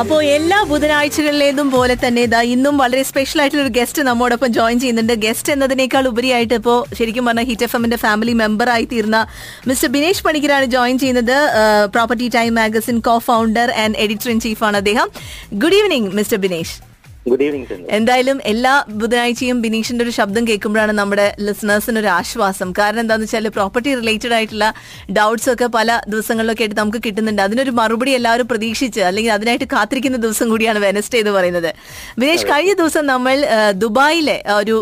അപ്പോ എല്ലാ ബുധനാഴ്ചകളിലേതും പോലെ തന്നെ ഇതാ ഇന്നും വളരെ സ്പെഷ്യൽ ആയിട്ടുള്ള ഒരു ഗസ്റ്റ് നമ്മോടൊപ്പം ജോയിൻ ചെയ്യുന്നുണ്ട്. ഗസ്റ്റ് എന്നതിനേക്കാൾ ഉപരിയായിട്ട് ഇപ്പോൾ ശരിക്കും പറഞ്ഞാൽ ഹിറ്റ് എഫ് എമ്മിന്റെ ഫാമിലി മെമ്പർ ആയി തീർന്ന മിസ്റ്റർ ബിനേഷ് പണിക്കരാണ് ജോയിൻ ചെയ്യുന്നത് property time magazine co founder and editor in ചീഫാണ് അദ്ദേഹം. Good evening mister Binesh good evening എന്തായാലും എല്ലാ ബുധനാഴ്ചയും ബിനീഷിന്റെ ഒരു ശബ്ദം കേൾക്കുമ്പോഴാണ് നമ്മുടെ ലിസണേഴ്സിന് ഒരു ആശ്വാസം. കാരണം എന്താണെന്ന് വെച്ചാൽ പ്രോപ്പർട്ടി റിലേറ്റഡ് ആയിട്ടുള്ള ഡൗട്ട്സ് ഒക്കെ പല ദിവസങ്ങളിലൊക്കെ ആയിട്ട് നമുക്ക് കിട്ടുന്നുണ്ട്. അതിനൊരു മറുപടി എല്ലാവരും പ്രതീക്ഷിച്ച് അല്ലെങ്കിൽ അതിനായിട്ട് കാത്തിരിക്കുന്ന ദിവസം കൂടിയാണ് വെനസ്ഡേ എന്ന് പറയുന്നത്. ബിനേഷ് കഴിഞ്ഞ ദിവസം നമ്മൾ ദുബായിലെ ഒരു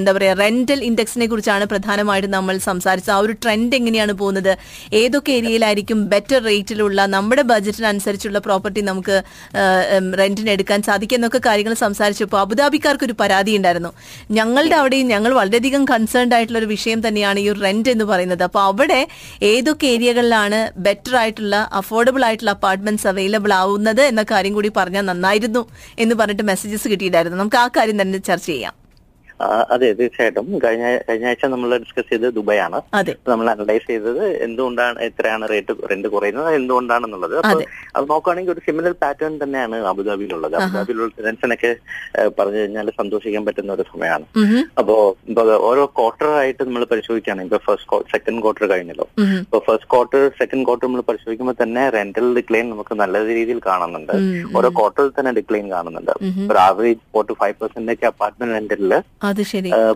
എന്താ പറയാ റെന്റൽ ഇൻഡെക്സിനെ കുറിച്ചാണ് പ്രധാനമായിട്ടും നമ്മൾ സംസാരിച്ചത്. ആ ഒരു ട്രെൻഡ് എങ്ങനെയാണ് പോകുന്നത്? ഏതൊക്കെ ഏരിയയിലായിരിക്കും ബെറ്റർ റേറ്റിലുള്ള നമ്മുടെ ബജറ്റിനനുസരിച്ചുള്ള പ്രോപ്പർട്ടി നമുക്ക് റെന്റിന് എടുക്കാൻ സാധിക്കും എന്നൊക്കെ കാര്യങ്ങൾ സംസാരിച്ചപ്പോൾ അബുദാബിക്കാർക്ക് ഒരു പരാതി ഉണ്ടായിരുന്നു. ഞങ്ങളുടെ അവിടെയും ഞങ്ങൾ വളരെയധികം കൺസേൺഡ് ആയിട്ടുള്ള ഒരു വിഷയം തന്നെയാണ് ഈ റെന്റ് എന്ന് പറയുന്നത്. അപ്പോൾ അവിടെ ഏതൊക്കെ ഏരിയകളിലാണ് ബെറ്റർ ആയിട്ടുള്ള അഫോർഡബിൾ ആയിട്ടുള്ള അപ്പാർട്ട്മെന്റ്സ് അവൈലബിൾ ആവുന്നത് എന്ന കാര്യം കൂടി പറഞ്ഞാൽ നന്നായിരുന്നു എന്ന് പറഞ്ഞിട്ട് മെസ്സേജസ് കിട്ടിയിട്ടായിരുന്നു നമുക്ക് ആ കാര്യം തന്നെ ചർച്ച ചെയ്യാം. അതെ തീർച്ചയായിട്ടും. കഴിഞ്ഞ കഴിഞ്ഞ ആഴ്ച നമ്മൾ ഡിസ്കസ് ചെയ്തത് ദുബായാണ്. അതെ. നമ്മൾ അനലൈസ് ചെയ്തത് എന്തുകൊണ്ടാണ് എത്രയാണ് റേറ്റ് റെന്റ് കുറയുന്നത് എന്തുകൊണ്ടാണെന്നുള്ളത്. അപ്പൊ അതെ. നോക്കുകയാണെങ്കിൽ ഒരു സിമിലർ പാറ്റേൺ തന്നെയാണ് അബുദാബിയിലുള്ളത്. അബുദാബിയിലുള്ള ടെനൻസിനൊക്കെ പറഞ്ഞു കഴിഞ്ഞാൽ സന്തോഷിക്കാൻ പറ്റുന്ന ഒരു സമയമാണ്. അപ്പോ ഇപ്പൊ ഓരോ ക്വാർട്ടർ ആയിട്ട് നമ്മൾ പരിശോധിക്കുകയാണെങ്കിൽ ഇപ്പൊ ഫസ്റ്റ് സെക്കൻഡ് ക്വാർട്ടർ കഴിഞ്ഞല്ലോ. അപ്പൊ ഇപ്പൊ ഫസ്റ്റ് ക്വാർട്ടർ സെക്കൻഡ് ക്വാർട്ടർ നമ്മൾ പരിശോധിക്കുമ്പോൾ തന്നെ റെന്റൽ ഡിക്ലൈൻ നമുക്ക് നല്ല രീതിയിൽ കാണുന്നുണ്ട്. ഓരോ ക്വാർട്ടറിൽ തന്നെ ഡിക്ലൈൻ കാണുന്നുണ്ട്. ഒരു average four two five percent ഒക്കെ അപ്പാർട്ട്മെന്റ് റെന്റിൽ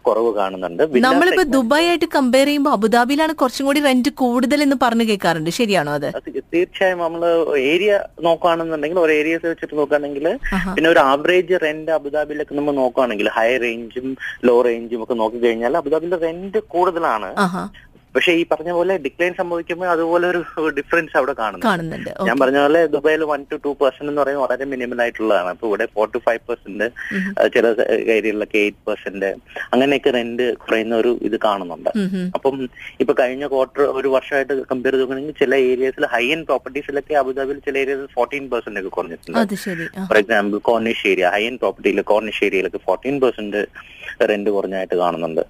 കുറവ് കാണുന്നുണ്ട്. നമ്മളിപ്പോ ദുബായ് ആയിട്ട് കമ്പയർ ചെയ്യുമ്പോൾ അബുദാബിയിലാണ് കുറച്ചും കൂടി റെന്റ് കൂടുതൽ എന്ന് പറഞ്ഞു കേൾക്കാറുണ്ട്. ശരിയാണോ അത്? തീർച്ചയായും നമ്മൾ ഏരിയ നോക്കുകയാണെന്നുണ്ടെങ്കിൽ ഒരു ഏരിയ വെച്ചിട്ട് നോക്കുകയാണെങ്കിൽ പിന്നെ ഒരു ആവറേജ് റെന്റ് അബുദാബിയിലൊക്കെ നമ്മൾ നോക്കുകയാണെങ്കിൽ ഹൈ റേഞ്ചും ലോ റേഞ്ചും ഒക്കെ നോക്കി കഴിഞ്ഞാൽ അബുദാബിയിലെ റെന്റ് കൂടുതലാണ്. പക്ഷെ ഈ പറഞ്ഞ പോലെ ഡിക്ലൈൻ സംഭവിക്കുമ്പോൾ അതുപോലെ ഒരു ഡിഫറൻസ് അവിടെ കാണുന്നു കാണുന്നുണ്ട്. ഞാൻ പറഞ്ഞ പോലെ ദുബായിൽ വൺ ടു ടു പെർസെന്റ് എന്ന് പറയുന്നത് വളരെ മിനിമൽ ആയിട്ടുള്ളതാണ്. അപ്പൊ ഇവിടെ ഫോർ ടു ഫൈവ് പെർസെന്റ്. ചില ഏരിയകളിലൊക്കെ എയ്റ്റ് പെർസെന്റ് അങ്ങനെയൊക്കെ റെന്റ് കുറയുന്ന ഒരു ഇത് കാണുന്നുണ്ട്. അപ്പം ഇപ്പൊ കഴിഞ്ഞ ക്വാർട്ടർ ഒരു വർഷമായിട്ട് കമ്പയർ ചെയ്ത് നോക്കുകയാണെങ്കിൽ ചില ഏരിയസിൽ ഹൈ എൻഡ് പ്രോപ്പർട്ടീസിലൊക്കെ അബുദാബിയിൽ ചില ഏരിയസിൽ ഫോർട്ടീൻ പെർസെന്റ് ഒക്കെ കുറഞ്ഞിട്ടുണ്ട്. For example Corniche area high end പ്രോപ്പർട്ടിയിൽ Corniche ഏരിയയിലൊക്കെ ഫോർട്ടീൻ പെർസെന്റ് റെന്റ് കുറഞ്ഞായിട്ട് കാണുന്നുണ്ട്.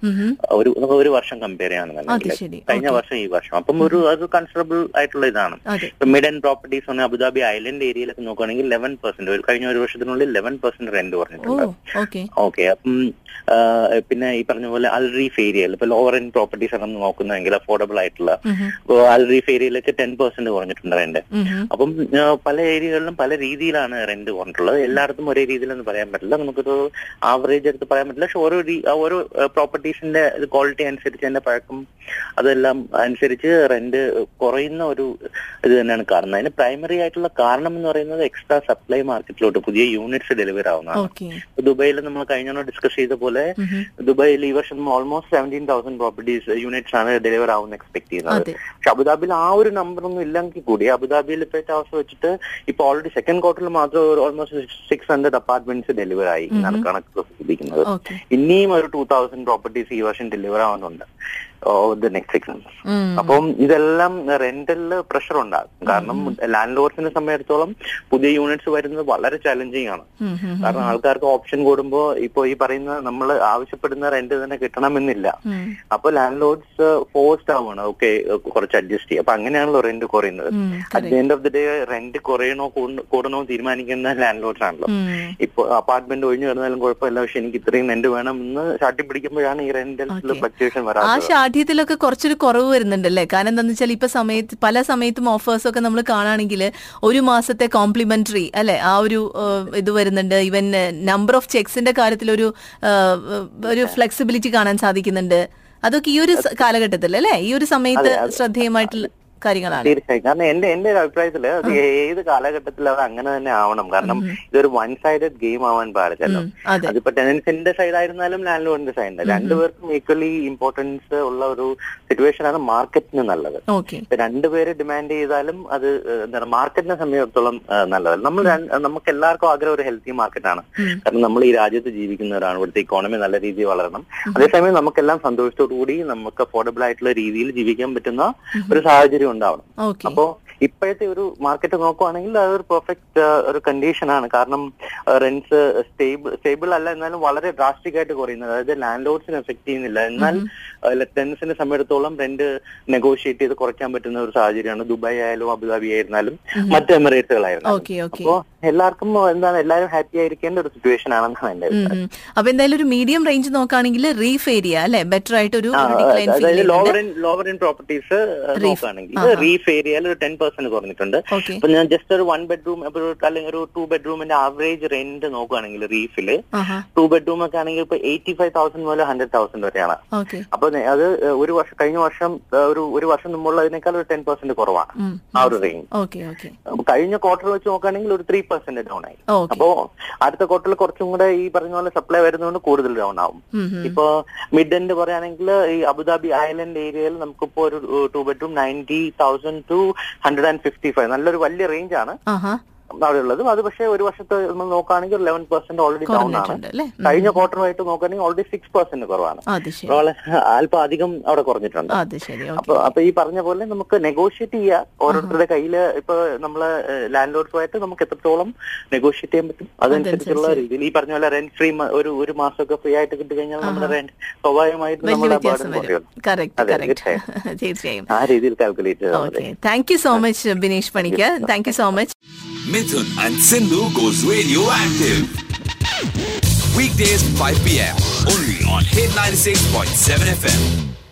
ഒരു ഒരു വർഷം കമ്പയർ അത് ചെയ്യാണെന്നുണ്ടെങ്കിൽ കഴിഞ്ഞ വർഷം ഈ വർഷം. അപ്പം ഒരു അത് കൺസിഡറബിൾ ആയിട്ടുള്ള ഇതാണ്. ഇപ്പൊ മിഡ് ആൻഡ് പ്രോപ്പർട്ടീസ് പറഞ്ഞാൽ അബുദാബി ഐലൻഡ് ഏരിയയിലൊക്കെ നോക്കുകയാണെങ്കിൽ ലെവൻ പെർസെന്റ് ഒരു കഴിഞ്ഞ ഒരു വർഷത്തിനുള്ളിൽ ലെവൻ പെർസെന്റ് റെന്റ് കുറഞ്ഞിട്ടുണ്ട്. ഓക്കെ. അപ്പം പിന്നെ ഈ പറഞ്ഞ പോലെ അൽറീഫ് ഏരിയയിൽ ഇപ്പൊ ലോവർ എൻഡ് പ്രോപ്പർട്ടീസ് ആണ് നമ്മൾ നോക്കുന്നതെങ്കിൽ അഫോർഡബിൾ ആയിട്ടുള്ള അൽ അൽറീഫ് ഏരിയയിലൊക്കെ ടെൻ പെർസെന്റ് കുറഞ്ഞിട്ടുണ്ട് റെന്റ് അപ്പം പല ഏരിയകളിലും പല രീതിയിലാണ് റെന്റ് കുറഞ്ഞിട്ടുള്ളത്. എല്ലായിടത്തും ഒരേ രീതിയിലൊന്നും പറയാൻ പറ്റില്ല. നമുക്കൊരു ആവറേജ് എടുത്ത് പറയാൻ പറ്റില്ല. പക്ഷെ ഓരോ രീ- ആ ഓരോ പ്രോപ്പർട്ടീസിന്റെ ക്വാളിറ്റി അനുസരിച്ച് അതിന്റെ പഴക്കം. അതെല്ലാം അനുസരിച്ച് റെന്റ് കുറയുന്ന ഒരു ഇത് തന്നെയാണ് കാരണം. അതിന് പ്രൈമറി ആയിട്ടുള്ള കാരണം എന്ന് പറയുന്നത് എക്സ്ട്രാ സപ്ലൈ മാർക്കറ്റിലോട്ട് പുതിയ യൂണിറ്റ്സ് ഡെലിവർ ആവുന്നതാണ്. ദുബൈയിൽ നമ്മൾ കഴിഞ്ഞ ഡിസ്കസ് ചെയ്ത പോലെ ദുബൈയിൽ ഈ വർഷം almost seventeen thousand properties units ആണ് ഡെലിവർ ആവുന്ന എക്സ്പെക്ട് ചെയ്യുന്നത്. പക്ഷെ അബുദാബിയിൽ ആ ഒരു നമ്പർ ഒന്നും ഇല്ലെങ്കിൽ കൂടി അബുദാബിയിൽ ഇപ്പോഴത്തെ അവസ്ഥ വെച്ചിട്ട് ഇപ്പൊ ഓൾറെഡി സെക്കൻഡ് ക്വാർട്ടറിൽ മാത്രം almost six hundred apartments deliver ആയി എന്നാണ് കണക്ക് പ്രസിദ്ധിക്കുന്നത് ഇനിയും ഒരു ടൂ തൗസൻഡ് പ്രോപ്പർട്ടീസ് ഈ വർഷം ഡെലിവർ ആവുന്നുണ്ട്. ദ നെക്സ്റ്റ് സിക്സ് മന്ത്സ് അപ്പം ഇതെല്ലാം റെന്റലിൽ പ്രഷർ ഉണ്ടാകും. കാരണം ലാൻഡ് ലോഡ്സിനെ സംബന്ധിച്ചിടത്തോളം പുതിയ യൂണിറ്റ്സ് വരുന്നത് വളരെ ചലഞ്ചിങ് ആണ്. കാരണം ആൾക്കാർക്ക് ഓപ്ഷൻ കൂടുമ്പോൾ ഇപ്പൊ ഈ പറയുന്ന നമ്മൾ ആവശ്യപ്പെടുന്ന റെന്റ് തന്നെ കിട്ടണമെന്നില്ല. അപ്പൊ ലാൻഡ് ലോഡ്സ് ഫോഴ്സ്ഡ് ആവാണ് ഓക്കെ കുറച്ച് അഡ്ജസ്റ്റ് ചെയ്യുക അപ്പൊ അങ്ങനെയാണല്ലോ റെന്റ് കുറയുന്നത്. At the end of the day rent കുറയണോ കൂടണോ തീരുമാനിക്കുന്ന ലാൻഡ് ലോഡ്സ് ആണല്ലോ ഇപ്പൊ അപ്പാർട്ട്മെന്റ് ഒഴിഞ്ഞു കിടന്നാലും കുഴപ്പമില്ല. പക്ഷെ എനിക്ക് ഇത്രയും റെന്റ് വേണം എന്ന് ചാട്ടി പിടിക്കുമ്പോഴാണ് ഈ റെന്റൽ. ഫ്ലക്ച്വേഷൻ ആ വരാത്തത് ഷാഠ്യത്തിലൊക്കെ കുറച്ചൊരു കുറവ് വരുന്നുണ്ടല്ലേ? കാരണം എന്താന്ന് വെച്ചാൽ ഇപ്പൊ സമയത്ത് പല സമയത്തും ഓഫേഴ്സ് ഒക്കെ നമ്മൾ കാണുകയാണെങ്കിൽ ഒരു മാസത്തെ കോംപ്ലിമെന്ററി അല്ലെ? ആ ഒരു ഇത് വരുന്നുണ്ട്. ഈവൻ നമ്പർ ഓഫ് ചെക്സിന്റെ കാര്യത്തിൽ ഒരു ഒരു ഫ്ലെക്സിബിലിറ്റി കാണാൻ സാധിക്കുന്നുണ്ട്. അതൊക്കെ ഈ ഒരു കാലഘട്ടത്തിൽ അല്ലെ ഈ ഒരു സമയത്ത്. ശ്രദ്ധേയമായിട്ടുള്ള കാര്യങ്ങളാണ്. തീർച്ചയായും. കാരണം എന്റെ എന്റെ ഒരു അഭിപ്രായത്തിൽ അത് ഏത് കാലഘട്ടത്തിൽ അത് അങ്ങനെ തന്നെ ആവണം. കാരണം ഇതൊരു വൺ സൈഡഡ് ഗെയിം ആവാൻ പാടില്ലല്ലോ. അതിപ്പോ ടെനൻസിന്റെ സൈഡ് ആയിരുന്നാലും ലാൻഡ് ലോണിന്റെ സൈഡ് രണ്ടുപേർക്കും ഈക്വലി ഇമ്പോർട്ടൻസ് ഉള്ള ഒരു സിറ്റുവേഷൻ ആണ് മാർക്കറ്റിന് നല്ലത്. രണ്ടുപേര് ഡിമാൻഡ് ചെയ്താലും അത് എന്താണ് മാർക്കറ്റിനെ സംബന്ധിച്ചിടത്തോളം നല്ലതല്ല നമ്മൾ നമുക്ക് എല്ലാവർക്കും ആഗ്രഹം ഒരു ഹെൽത്തി മാർക്കറ്റാണ് കാരണം നമ്മൾ ഈ രാജ്യത്ത് ജീവിക്കുന്നവരാണ്. ഇവിടുത്തെ ഇക്കോണമി നല്ല രീതിയിൽ വളരണം. അതേസമയം നമുക്കെല്ലാം സന്തോഷത്തോടു കൂടി നമുക്ക് അഫോർഡബിൾ ആയിട്ടുള്ള രീതിയിൽ ജീവിക്കാൻ പറ്റുന്ന ഒരു സാഹചര്യം ഉണ്ടാവണം. അപ്പോ ഇപ്പോഴത്തെ ഒരു മാർക്കറ്റ് നോക്കുവാണെങ്കിൽ അതൊരു പെർഫെക്റ്റ് ഒരു കണ്ടീഷൻ ആണ്. കാരണം റെന്റ്സ് സ്റ്റേബിൾ സ്റ്റേബിൾ അല്ല എന്നാലും വളരെ ഡ്രാസ്റ്റിക് ആയിട്ട് കുറയുന്നത്. അതായത് ലാൻഡ് ലോഡ്സിന് എഫക്ട് ചെയ്യുന്നില്ല. എന്നാൽ ടെൻസിനെ സംബന്ധിച്ചിടത്തോളം റെന്റ് നെഗോഷിയേറ്റ് ചെയ്ത് കുറയ്ക്കാൻ പറ്റുന്ന ഒരു സാഹചര്യമാണ് ദുബായ് ആയാലും അബുദാബി ആയിരുന്നാലും മറ്റ് ഓക്കെ അപ്പോ എല്ലാവർക്കും എന്താണ് എല്ലാവരും ഹാപ്പി ആയിരിക്കേണ്ട ഒരു സിറ്റുവേഷൻ ആണെന്നാണ് എന്റെ. അപ്പൊ എന്തായാലും ഒരു മീഡിയം റേഞ്ച് നോക്കുകയാണെങ്കിൽ റീഫ് ഏരിയ അല്ലെ? ബെറ്റർ ആയിട്ട് ഒരു അതായത് lower in lower in properties നോക്കുകയാണെങ്കിൽ റീഫ് ഏരിയയിൽ ഒരു ടെൻ പെർസെന്റ് കുറഞ്ഞിട്ടുണ്ട്. അപ്പൊ ഞാൻ ജസ്റ്റ് ഒരു വൺ ബെഡ്റൂം അല്ലെങ്കിൽ ഒരു ടു ബെഡ്റൂമിന്റെ ആവറേജ് റെന്റ് നോക്കുകയാണെങ്കിൽ റീഫിൽ ടു ബെഡ്റൂം ഒക്കെ ആണെങ്കിൽ ഇപ്പൊ എയ്റ്റി ഫൈവ് തൗസൻഡ് മുതൽ ഹൺഡ്രഡ് തൗസൻഡ് വരെയാണ്. അപ്പൊ അത് ഒരു വർഷം കഴിഞ്ഞ വർഷം ഒരു ഒരു വർഷം മുമ്പുള്ളതിനേക്കാൾ ഒരു ടെൻ പെർസെന്റ് കുറവാണ് ആ ഒരു റേഞ്ച് കഴിഞ്ഞ ക്വാർട്ടർ വെച്ച് നോക്കുകയാണെങ്കിൽ ഒരു ത്രീ പെർസെന്റ് ഡൗൺ ആയി. അപ്പോ അടുത്ത ക്വാർട്ടറിൽ കുറച്ചും കൂടെ ഈ പറഞ്ഞ പോലെ സപ്ലൈ വരുന്നതുകൊണ്ട് കൂടുതൽ ഡൗൺ ആവും. ഇപ്പോ മിഡ് എൻഡ് പറയുകയാണെങ്കിൽ ഈ അബുദാബി ഐലൻഡ് ഏരിയയിൽ നമുക്കിപ്പോ ഒരു two bedroom ninety thousand two hundred and fifty five നല്ലൊരു വലിയ റേഞ്ച് ആണ്. അവിടെ ഉള്ളത് അത് പക്ഷേ ഒരു വർഷത്തെ നമ്മൾ നോക്കുകയാണെങ്കിൽ ലെവൻ പെർസെന്റ് ഓൾറെഡി ഡൗൺ ആണ്. കഴിഞ്ഞ ക്വാർട്ടറുമായിട്ട് നോക്കുകയാണെങ്കിൽ ഓൾറെഡി സിക്സ് പെർസെന്റ് കുറവാണ്. അല്പം അധികം അവിടെ കുറഞ്ഞിട്ടുണ്ട്. അപ്പൊ അപ്പൊ ഈ പറഞ്ഞ പോലെ നമുക്ക് നെഗോഷിയേറ്റ് ചെയ്യുക ഓരോരുത്തരുടെ കയ്യിൽ ഇപ്പൊ നമ്മൾ ലാൻഡ് ലോഡ്സുമായിട്ട് നമുക്ക് എത്രത്തോളം നെഗോഷിയേറ്റ് ചെയ്യാൻ പറ്റും? അതനുസരിച്ചുള്ള രീതിയിൽ. ഈ പറഞ്ഞ പോലെ റെന്റ് ഫ്രീ ഒരു ഒരു മാസമൊക്കെ ഫ്രീ ആയിട്ട് കിട്ടി കഴിഞ്ഞാൽ നമ്മുടെ റെന്റ് സ്വാഭാവികമായിട്ടും നമ്മുടെ തീർച്ചയായും. ആ രീതിയിൽ calculate thank you so much Bineesh Panicker. Thank you so much Mithun and Sindhu goes radio active. Weekdays 5 p.m. Only on Hit 96.7 FM.